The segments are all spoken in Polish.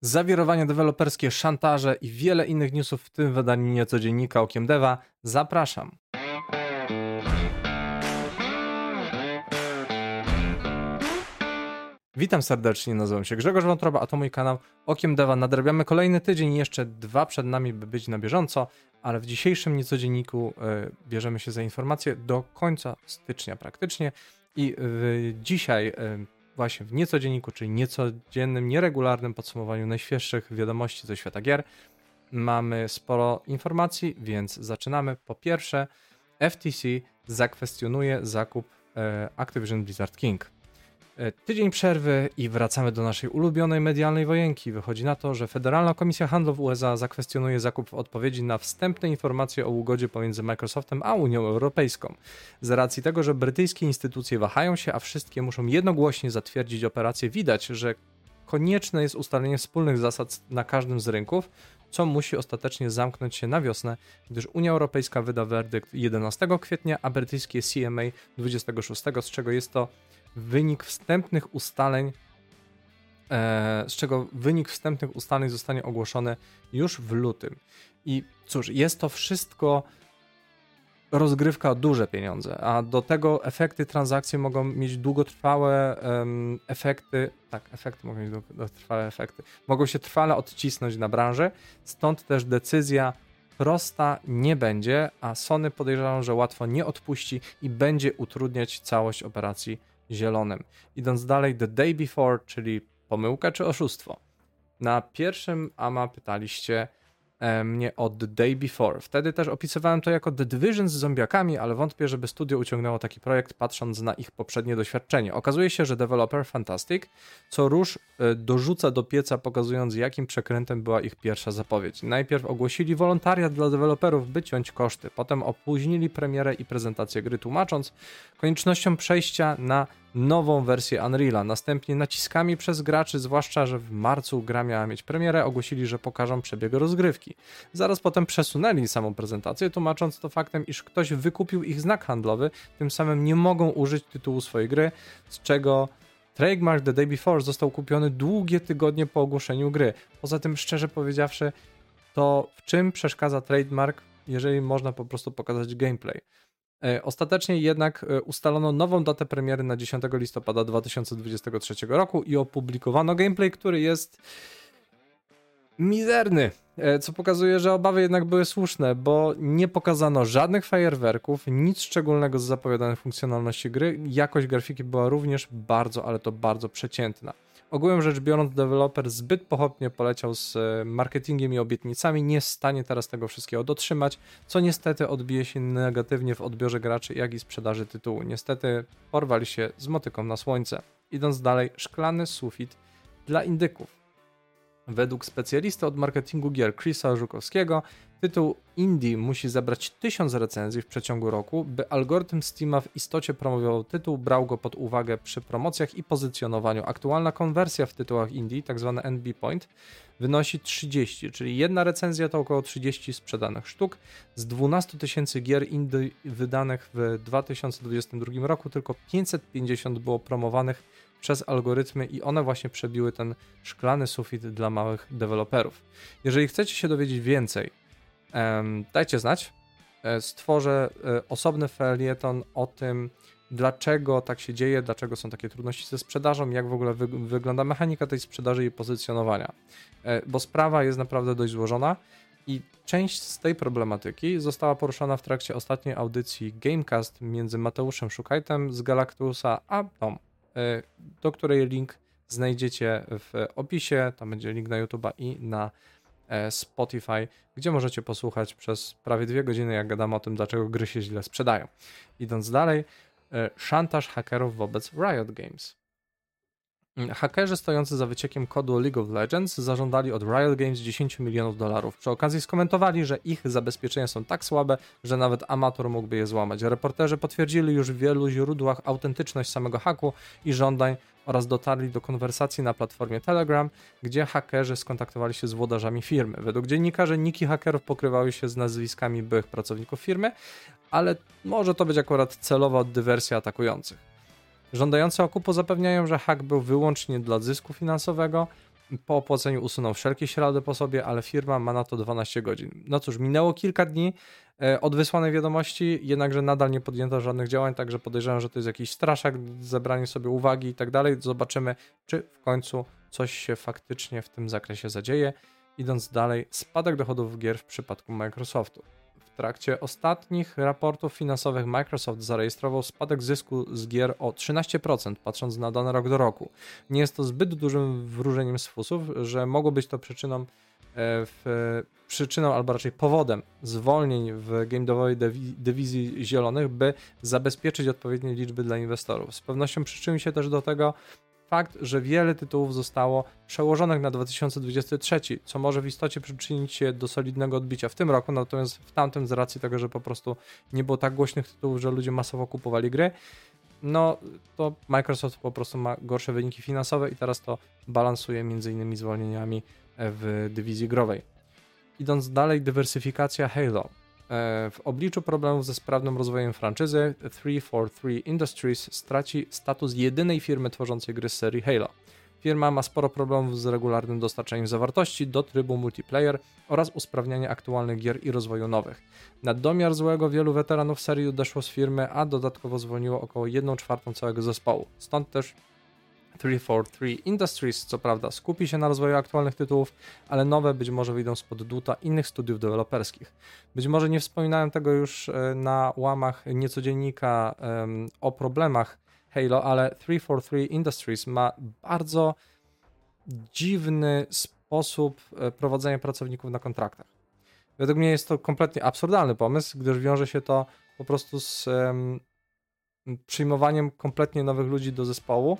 zawirowania deweloperskie, szantaże i wiele innych newsów w tym wydaniu niecodziennika Okiem Deva. Zapraszam. Witam serdecznie, nazywam się Grzegorz Wątroba, a to mój kanał Okiem Deva. Nadrabiamy kolejny tydzień, jeszcze dwa przed nami, by być na bieżąco, ale w dzisiejszym niecodzienniku y, bierzemy się za informacje do końca stycznia praktycznie i y, dzisiaj y, właśnie w niecodzienniku, czyli niecodziennym, nieregularnym podsumowaniu najświeższych wiadomości ze świata gier. Mamy sporo informacji, więc zaczynamy. Po pierwsze, FTC zakwestionuje zakup e, Activision Blizzard King. E, tydzień przerwy i wracamy do naszej ulubionej medialnej wojenki. Wychodzi na to, że Federalna Komisja Handlu w USA zakwestionuje zakup w odpowiedzi na wstępne informacje o ugodzie pomiędzy Microsoftem a Unią Europejską. Z racji tego, że brytyjskie instytucje wahają się, a wszystkie muszą jednogłośnie zatwierdzić operację, widać, że konieczne jest ustalenie wspólnych zasad na każdym z rynków, co musi ostatecznie zamknąć się na wiosnę, gdyż Unia Europejska wyda werdykt 11 kwietnia, a brytyjskie CMA 26, z czego jest to wynik wstępnych ustaleń, e, z czego wynik wstępnych ustaleń zostanie ogłoszony już w lutym. I cóż, jest to wszystko rozgrywka o duże pieniądze, a do tego efekty transakcji mogą mieć długotrwałe um, efekty, tak, efekty mogą mieć długotrwałe efekty, mogą się trwale odcisnąć na branżę, stąd też decyzja prosta nie będzie, a Sony podejrzewam, że łatwo nie odpuści i będzie utrudniać całość operacji zielonym. Idąc dalej, The Day Before, czyli pomyłka czy oszustwo. Na pierwszym AMA pytaliście mnie o The Day Before. Wtedy też opisywałem to jako The Division z zombiakami, ale wątpię, żeby studio uciągnęło taki projekt patrząc na ich poprzednie doświadczenie. Okazuje się, że deweloper Fantastic co róż e, dorzuca do pieca, pokazując jakim przekrętem była ich pierwsza zapowiedź. Najpierw ogłosili wolontariat dla deweloperów, by ciąć koszty. Potem opóźnili premierę i prezentację gry, tłumacząc koniecznością przejścia na nową wersję Unreala. Następnie naciskami przez graczy, zwłaszcza, że w marcu gra miała mieć premierę, ogłosili, że pokażą przebieg rozgrywki. Zaraz potem przesunęli samą prezentację, tłumacząc to faktem, iż ktoś wykupił ich znak handlowy, tym samym nie mogą użyć tytułu swojej gry, z czego Trademark The Day Before został kupiony długie tygodnie po ogłoszeniu gry. Poza tym, szczerze powiedziawszy, to w czym przeszkadza trademark, jeżeli można po prostu pokazać gameplay? E, ostatecznie jednak e, ustalono nową datę premiery na 10 listopada 2023 roku i opublikowano gameplay, który jest mizerny, e, co pokazuje, że obawy jednak były słuszne, bo nie pokazano żadnych fajerwerków, nic szczególnego z zapowiadanych funkcjonalności gry. Jakość grafiki była również bardzo, ale to bardzo przeciętna. Ogółem rzecz biorąc, deweloper zbyt pochopnie poleciał z e, marketingiem i obietnicami, nie jest w stanie teraz tego wszystkiego dotrzymać, co niestety odbije się negatywnie w odbiorze graczy, jak i sprzedaży tytułu. Niestety porwali się z motyką na słońce. Idąc dalej, szklany sufit dla indyków. Według specjalisty od marketingu gier Chrisa Żukowskiego, tytuł Indie musi zebrać 1000 recenzji w przeciągu roku, by algorytm Steama w istocie promował tytuł, brał go pod uwagę przy promocjach i pozycjonowaniu. Aktualna konwersja w tytułach Indie, tzw. Tak NB Point, wynosi 30, czyli jedna recenzja to około 30 sprzedanych sztuk. Z 12 tysięcy gier indie wydanych w 2022 roku tylko 550 było promowanych przez algorytmy i one właśnie przebiły ten szklany sufit dla małych deweloperów. Jeżeli chcecie się dowiedzieć więcej, dajcie znać. E, stworzę e, osobny felieton o tym, dlaczego tak się dzieje, dlaczego są takie trudności ze sprzedażą, jak w ogóle wy wygląda mechanika tej sprzedaży i pozycjonowania. E, bo sprawa jest naprawdę dość złożona i część z tej problematyki została poruszona w trakcie ostatniej audycji Gamecast między Mateuszem Szukajtem z Galactusa a Tom do której link znajdziecie w opisie. Tam będzie link na YouTube i na Spotify, gdzie możecie posłuchać przez prawie dwie godziny, jak gadam o tym, dlaczego gry się źle sprzedają. Idąc dalej, e, szantaż hakerów wobec Riot Games. Hakerzy stojący za wyciekiem kodu League of Legends zażądali od Riot Games 10 milionów dolarów. Przy okazji skomentowali, że ich zabezpieczenia są tak słabe, że nawet amator mógłby je złamać. Reporterzy potwierdzili już w wielu źródłach autentyczność samego haku i żądań oraz dotarli do konwersacji na platformie Telegram, gdzie hakerzy skontaktowali się z włodarzami firmy. Według dziennikarzy niki hakerów pokrywały się z nazwiskami byłych pracowników firmy, ale może to być akurat celowa dywersja atakujących. Żądający okupu zapewniają, że hak był wyłącznie dla zysku finansowego, po opłaceniu usunął wszelkie ślady po sobie, ale firma ma na to 12 godzin. No cóż, minęło kilka dni e, od wysłanej wiadomości, jednakże nadal nie podjęto żadnych działań, także podejrzewam, że to jest jakiś straszak, zebranie sobie uwagi i tak dalej. Zobaczymy, czy w końcu coś się faktycznie w tym zakresie zadzieje. Idąc dalej, spadek dochodów gier w przypadku Microsoftu. W trakcie ostatnich raportów finansowych Microsoft zarejestrował spadek zysku z gier o 13%, patrząc na dany rok do roku. Nie jest to zbyt dużym wróżeniem z fusów, że mogło być to przyczyną, e, w, przyczyną albo raczej powodem zwolnień w game dywizji zielonych, by zabezpieczyć odpowiednie liczby dla inwestorów. Z pewnością przyczynił się też do tego fakt, że wiele tytułów zostało przełożonych na 2023, co może w istocie przyczynić się do solidnego odbicia w tym roku, natomiast w tamtym z racji tego, że po prostu nie było tak głośnych tytułów, że ludzie masowo kupowali gry, no to Microsoft po prostu ma gorsze wyniki finansowe i teraz to balansuje między innymi zwolnieniami w dywizji growej. Idąc dalej, dywersyfikacja Halo. E, w obliczu problemów ze sprawnym rozwojem franczyzy, 343 Industries straci status jedynej firmy tworzącej gry z serii Halo. Firma ma sporo problemów z regularnym dostarczaniem zawartości do trybu multiplayer oraz usprawniania aktualnych gier i rozwoju nowych. Na domiar złego wielu weteranów serii odeszło z firmy, a dodatkowo zwolniło około 1 czwartą całego zespołu. Stąd też 343 Industries co prawda skupi się na rozwoju aktualnych tytułów, ale nowe być może wyjdą spod duta innych studiów deweloperskich. Być może nie wspominałem tego już e, na łamach niecodziennika um, o problemach Halo, ale 343 Industries ma bardzo dziwny sposób e, prowadzenia pracowników na kontraktach. Według mnie jest to kompletnie absurdalny pomysł, gdyż wiąże się to po prostu z um, przyjmowaniem kompletnie nowych ludzi do zespołu,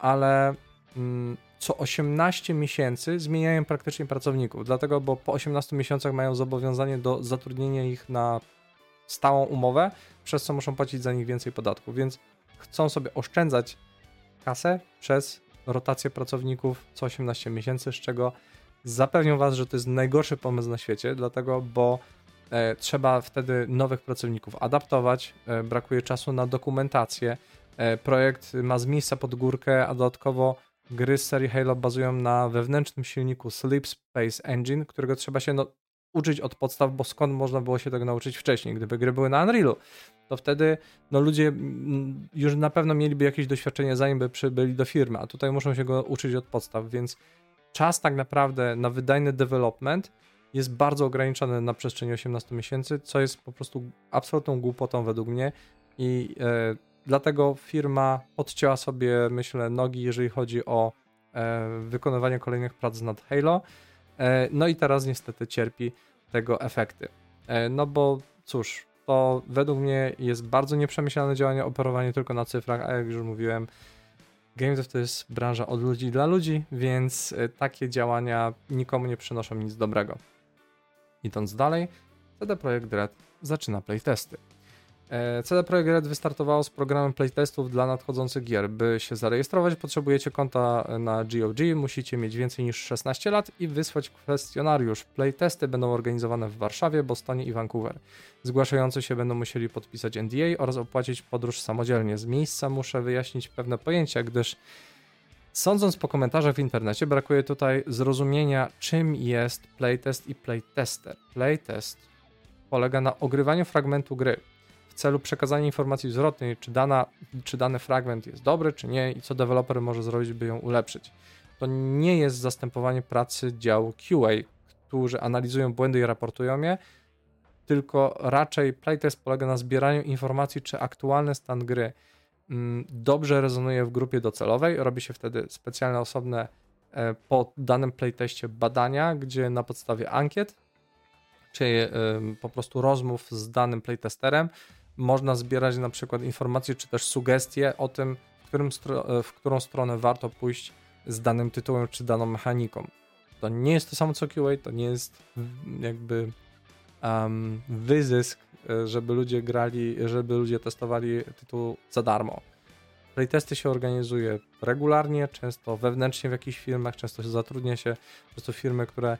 ale mm, co 18 miesięcy zmieniają praktycznie pracowników, dlatego, bo po 18 miesiącach mają zobowiązanie do zatrudnienia ich na stałą umowę, przez co muszą płacić za nich więcej podatków, więc chcą sobie oszczędzać kasę przez rotację pracowników co 18 miesięcy, z czego zapewniam Was, że to jest najgorszy pomysł na świecie, dlatego, bo e, trzeba wtedy nowych pracowników adaptować, e, brakuje czasu na dokumentację, projekt ma z miejsca pod górkę, a dodatkowo gry z serii Halo bazują na wewnętrznym silniku Sleep Space Engine, którego trzeba się no, uczyć od podstaw, bo skąd można było się tego nauczyć wcześniej? Gdyby gry były na Unrealu, to wtedy no, ludzie już na pewno mieliby jakieś doświadczenie, zanim by przybyli do firmy, a tutaj muszą się go uczyć od podstaw, więc czas tak naprawdę na wydajny development jest bardzo ograniczony na przestrzeni 18 miesięcy, co jest po prostu absolutną głupotą według mnie i e, Dlatego firma odcięła sobie, myślę, nogi, jeżeli chodzi o e, wykonywanie kolejnych prac nad Halo. E, no i teraz niestety cierpi tego efekty. E, no bo cóż, to według mnie jest bardzo nieprzemyślane działanie, operowanie tylko na cyfrach, a jak już mówiłem, Games to jest branża od ludzi dla ludzi, więc e, takie działania nikomu nie przynoszą nic dobrego. Idąc dalej, CD Projekt Red zaczyna playtesty. E, CD Projekt Red wystartowało z programem playtestów dla nadchodzących gier. By się zarejestrować, potrzebujecie konta na GOG, musicie mieć więcej niż 16 lat i wysłać kwestionariusz. Playtesty będą organizowane w Warszawie, Bostonie i Vancouver. Zgłaszający się będą musieli podpisać NDA oraz opłacić podróż samodzielnie. Z miejsca muszę wyjaśnić pewne pojęcia, gdyż Sądząc po komentarzach w internecie, brakuje tutaj zrozumienia, czym jest playtest i playtester. Playtest polega na ogrywaniu fragmentu gry celu przekazania informacji zwrotnej, czy, dana, czy dany fragment jest dobry, czy nie i co deweloper może zrobić, by ją ulepszyć. To nie jest zastępowanie pracy działu QA, którzy analizują błędy i raportują je, tylko raczej playtest polega na zbieraniu informacji, czy aktualny stan gry mm, dobrze rezonuje w grupie docelowej. Robi się wtedy specjalne, osobne e, po danym playteście badania, gdzie na podstawie ankiet czy po prostu rozmów z danym playtesterem można zbierać na przykład informacje czy też sugestie o tym, w, którym e, w którą stronę warto pójść z danym tytułem czy daną mechaniką. To nie jest to samo co QA, to nie jest jakby um, wyzysk, e, żeby ludzie grali, żeby ludzie testowali tytuł za darmo. Playtesty się organizuje regularnie, często wewnętrznie w jakichś firmach, często się zatrudnia się prostu firmy, które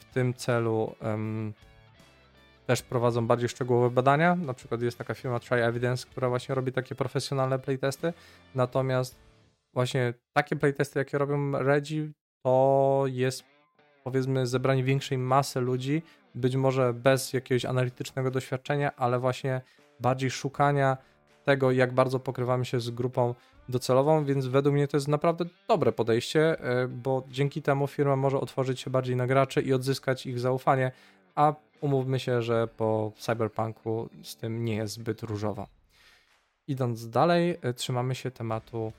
w tym celu um, też prowadzą bardziej szczegółowe badania. Na przykład jest taka firma Try Evidence, która właśnie robi takie profesjonalne playtesty. Natomiast właśnie takie playtesty, jakie robią Regi, to jest powiedzmy zebranie większej masy ludzi, być może bez jakiegoś analitycznego doświadczenia, ale właśnie bardziej szukania tego, jak bardzo pokrywamy się z grupą docelową, więc według mnie to jest naprawdę dobre podejście, e, bo dzięki temu firma może otworzyć się bardziej na graczy i odzyskać ich zaufanie, a umówmy się, że po cyberpunku z tym nie jest zbyt różowo. Idąc dalej, e, trzymamy się tematu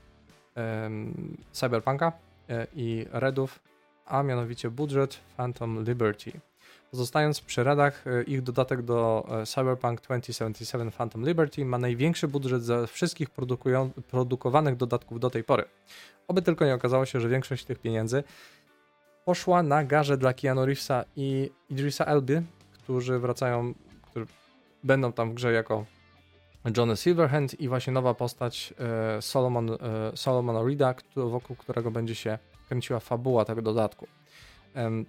um, cyberpunka e, i redów, a mianowicie budżet Phantom Liberty. Pozostając przy radach, e, ich dodatek do Cyberpunk 2077 Phantom Liberty ma największy budżet ze wszystkich produkowanych dodatków do tej pory. Oby tylko nie okazało się, że większość tych pieniędzy poszła na garze dla Keanu Reevesa i Idrisa Elby, którzy wracają, którzy będą tam w grze jako Johnny Silverhand i właśnie nowa postać e, Solomon, Solomon Rida, wokół którego będzie się kręciła fabuła tego dodatku.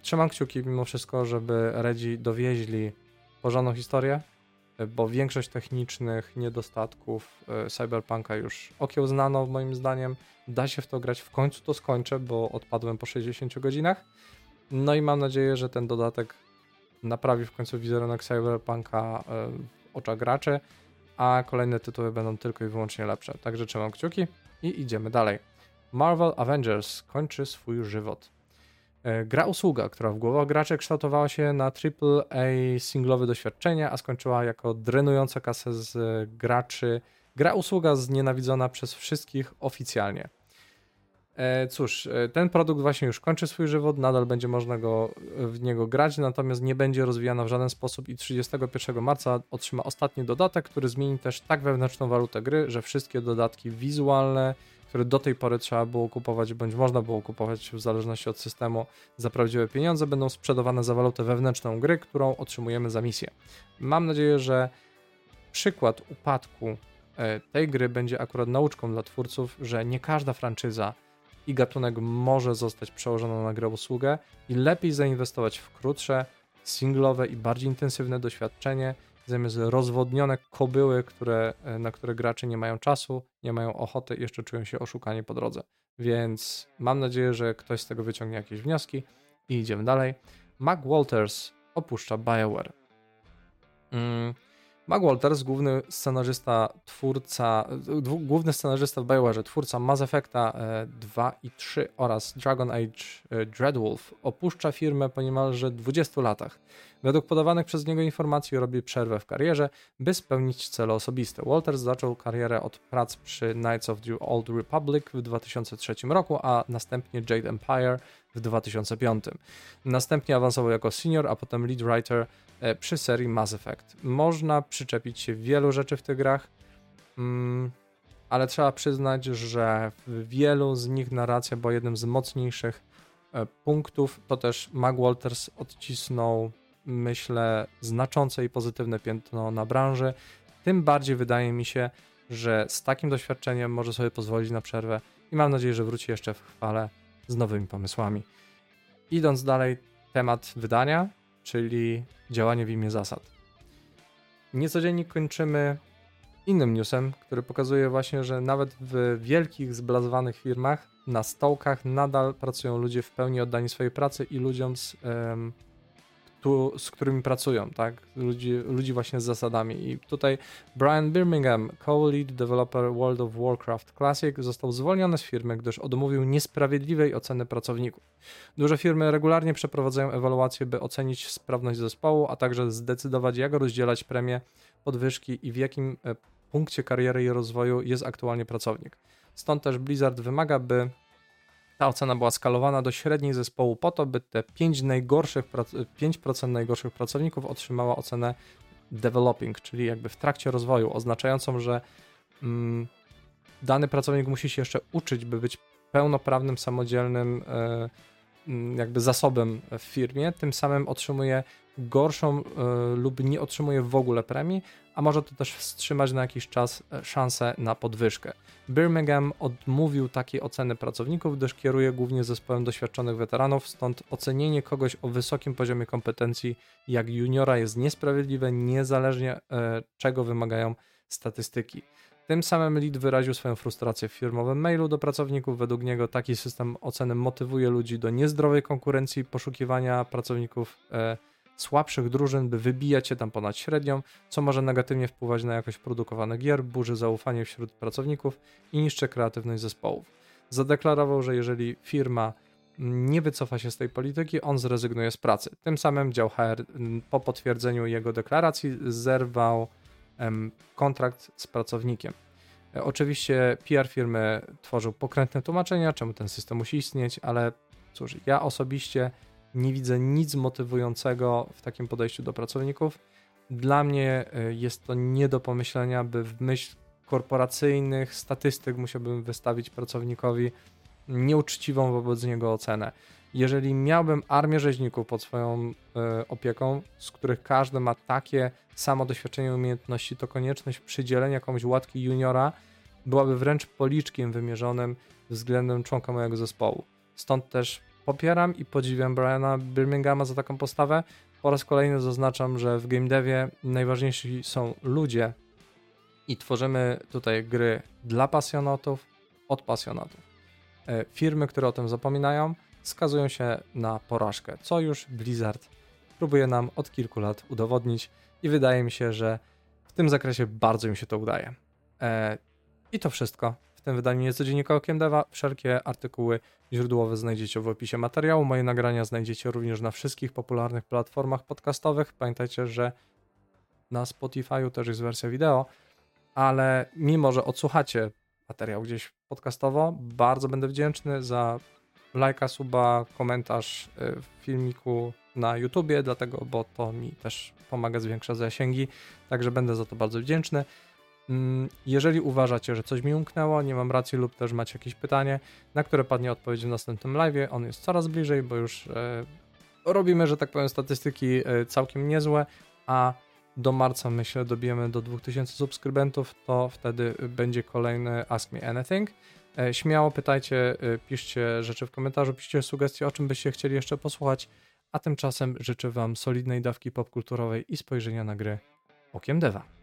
Trzymam kciuki mimo wszystko, żeby Redzi dowieźli porządną historię, e, bo większość technicznych niedostatków e, Cyberpunka już okiełznano moim zdaniem. Da się w to grać, w końcu to skończę, bo odpadłem po 60 godzinach. No i mam nadzieję, że ten dodatek naprawi w końcu wizerunek Cyberpunka e, w oczach graczy, a kolejne tytuły będą tylko i wyłącznie lepsze. Także trzymam kciuki i idziemy dalej. Marvel Avengers kończy swój żywot. E, gra usługa, która w głowach graczy kształtowała się na AAA singlowe doświadczenia, a skończyła jako drenująca kasę z graczy. Gra usługa znienawidzona przez wszystkich oficjalnie. E, cóż, e, ten produkt właśnie już kończy swój żywot, nadal będzie można go, w niego grać, natomiast nie będzie rozwijana w żaden sposób i 31 marca otrzyma ostatni dodatek, który zmieni też tak wewnętrzną walutę gry, że wszystkie dodatki wizualne, które do tej pory trzeba było kupować, bądź można było kupować w zależności od systemu za prawdziwe pieniądze, będą sprzedawane za walutę wewnętrzną gry, którą otrzymujemy za misję. Mam nadzieję, że przykład upadku e, tej gry będzie akurat nauczką dla twórców, że nie każda franczyza i gatunek może zostać przełożona na grę usługę i lepiej zainwestować w krótsze, singlowe i bardziej intensywne doświadczenie, zamiast rozwodnione kobyły, które, e, na które gracze nie mają czasu, nie mają ochoty i jeszcze czują się oszukani po drodze. Więc mam nadzieję, że ktoś z tego wyciągnie jakieś wnioski i idziemy dalej. Mac Walters opuszcza BioWare. Mm, Mac Walters, główny scenarzysta, twórca, główny scenarzysta w BioWare, twórca Mass Effecta 2 e, i 3 oraz Dragon Age e, Dreadwolf, opuszcza firmę po niemalże 20 latach. Według podawanych przez niego informacji robi przerwę w karierze, by spełnić cele osobiste. Walters zaczął karierę od prac przy Knights of the Old Republic w 2003 roku, a następnie Jade Empire w 2005. Następnie awansował jako senior, a potem lead writer przy serii Mass Effect. Można przyczepić się wielu rzeczy w tych grach, mm, ale trzeba przyznać, że w wielu z nich narracja była jednym z mocniejszych e, punktów. To też Mag Walters odcisnął myślę, znaczące i pozytywne piętno na branży. Tym bardziej wydaje mi się, że z takim doświadczeniem może sobie pozwolić na przerwę i mam nadzieję, że wróci jeszcze w chwale z nowymi pomysłami. Idąc dalej, temat wydania, czyli działanie w imię zasad. Niecodziennie kończymy innym newsem, który pokazuje właśnie, że nawet w wielkich, zblazowanych firmach na stołkach nadal pracują ludzie w pełni oddani swojej pracy i ludziom z tu, z którymi pracują, tak? Ludzi, ludzi właśnie z zasadami. I tutaj Brian Birmingham, co-lead developer World of Warcraft Classic, został zwolniony z firmy, gdyż odmówił niesprawiedliwej oceny pracowników. Duże firmy regularnie przeprowadzają ewaluacje, by ocenić sprawność zespołu, a także zdecydować, jak rozdzielać premie, podwyżki i w jakim e, punkcie kariery i rozwoju jest aktualnie pracownik. Stąd też Blizzard wymaga, by ta ocena była skalowana do średniej zespołu po to, by te 5, najgorszych, 5% najgorszych pracowników otrzymała ocenę developing, czyli jakby w trakcie rozwoju, oznaczającą, że mm, dany pracownik musi się jeszcze uczyć, by być pełnoprawnym, samodzielnym mm, jakby zasobem w firmie, tym samym otrzymuje gorszą y, lub nie otrzymuje w ogóle premii, a może to też wstrzymać na jakiś czas e, szansę na podwyżkę. Birmingham odmówił takiej oceny pracowników, gdyż kieruje głównie zespołem doświadczonych weteranów, stąd ocenienie kogoś o wysokim poziomie kompetencji jak juniora jest niesprawiedliwe, niezależnie e, czego wymagają statystyki. Tym samym lead wyraził swoją frustrację w firmowym mailu do pracowników. Według niego taki system oceny motywuje ludzi do niezdrowej konkurencji, poszukiwania pracowników e, słabszych drużyn, by wybijać się tam ponad średnią, co może negatywnie wpływać na jakość produkowanych gier, burzy zaufanie wśród pracowników i niszczy kreatywność zespołów. Zadeklarował, że jeżeli firma nie wycofa się z tej polityki, on zrezygnuje z pracy. Tym samym dział HR po potwierdzeniu jego deklaracji zerwał kontrakt z pracownikiem. E, oczywiście PR firmy tworzył pokrętne tłumaczenia, czemu ten system musi istnieć, ale cóż, ja osobiście nie widzę nic motywującego w takim podejściu do pracowników. Dla mnie e, jest to nie do pomyślenia, by w myśl korporacyjnych statystyk musiałbym wystawić pracownikowi nieuczciwą wobec niego ocenę. Jeżeli miałbym armię rzeźników pod swoją y, opieką, z których każdy ma takie samo doświadczenie umiejętności, to konieczność przydzielenia komuś łatki juniora byłaby wręcz policzkiem wymierzonym względem członka mojego zespołu. Stąd też popieram i podziwiam Briana Birminghama za taką postawę. Po raz kolejny zaznaczam, że w game devie najważniejsi są ludzie i tworzymy tutaj gry dla pasjonatów, od pasjonatów. E, firmy, które o tym zapominają, skazują się na porażkę, co już Blizzard próbuje nam od kilku lat udowodnić i wydaje mi się, że w tym zakresie bardzo im się to udaje. E, I to wszystko w tym wydaniu niecodziennika Okiem Deva. Wszelkie artykuły źródłowe znajdziecie w opisie materiału. Moje nagrania znajdziecie również na wszystkich popularnych platformach podcastowych. Pamiętajcie, że na Spotify'u też jest wersja wideo, ale mimo, że odsłuchacie materiał gdzieś podcastowo, bardzo będę wdzięczny za lajka, suba, komentarz y, w filmiku na YouTubie, dlatego, bo to mi też pomaga zwiększać zasięgi, także będę za to bardzo wdzięczny. Mm, jeżeli uważacie, że coś mi umknęło, nie mam racji lub też macie jakieś pytanie, na które padnie odpowiedź w następnym live, on jest coraz bliżej, bo już e, robimy, że tak powiem, statystyki e, całkiem niezłe, a do marca myślę dobijemy do 2000 subskrybentów, to wtedy będzie kolejny Ask Me Anything. E, śmiało pytajcie, e, piszcie rzeczy w komentarzu, piszcie sugestie, o czym byście chcieli jeszcze posłuchać, a tymczasem życzę Wam solidnej dawki popkulturowej i spojrzenia na gry okiem Deva.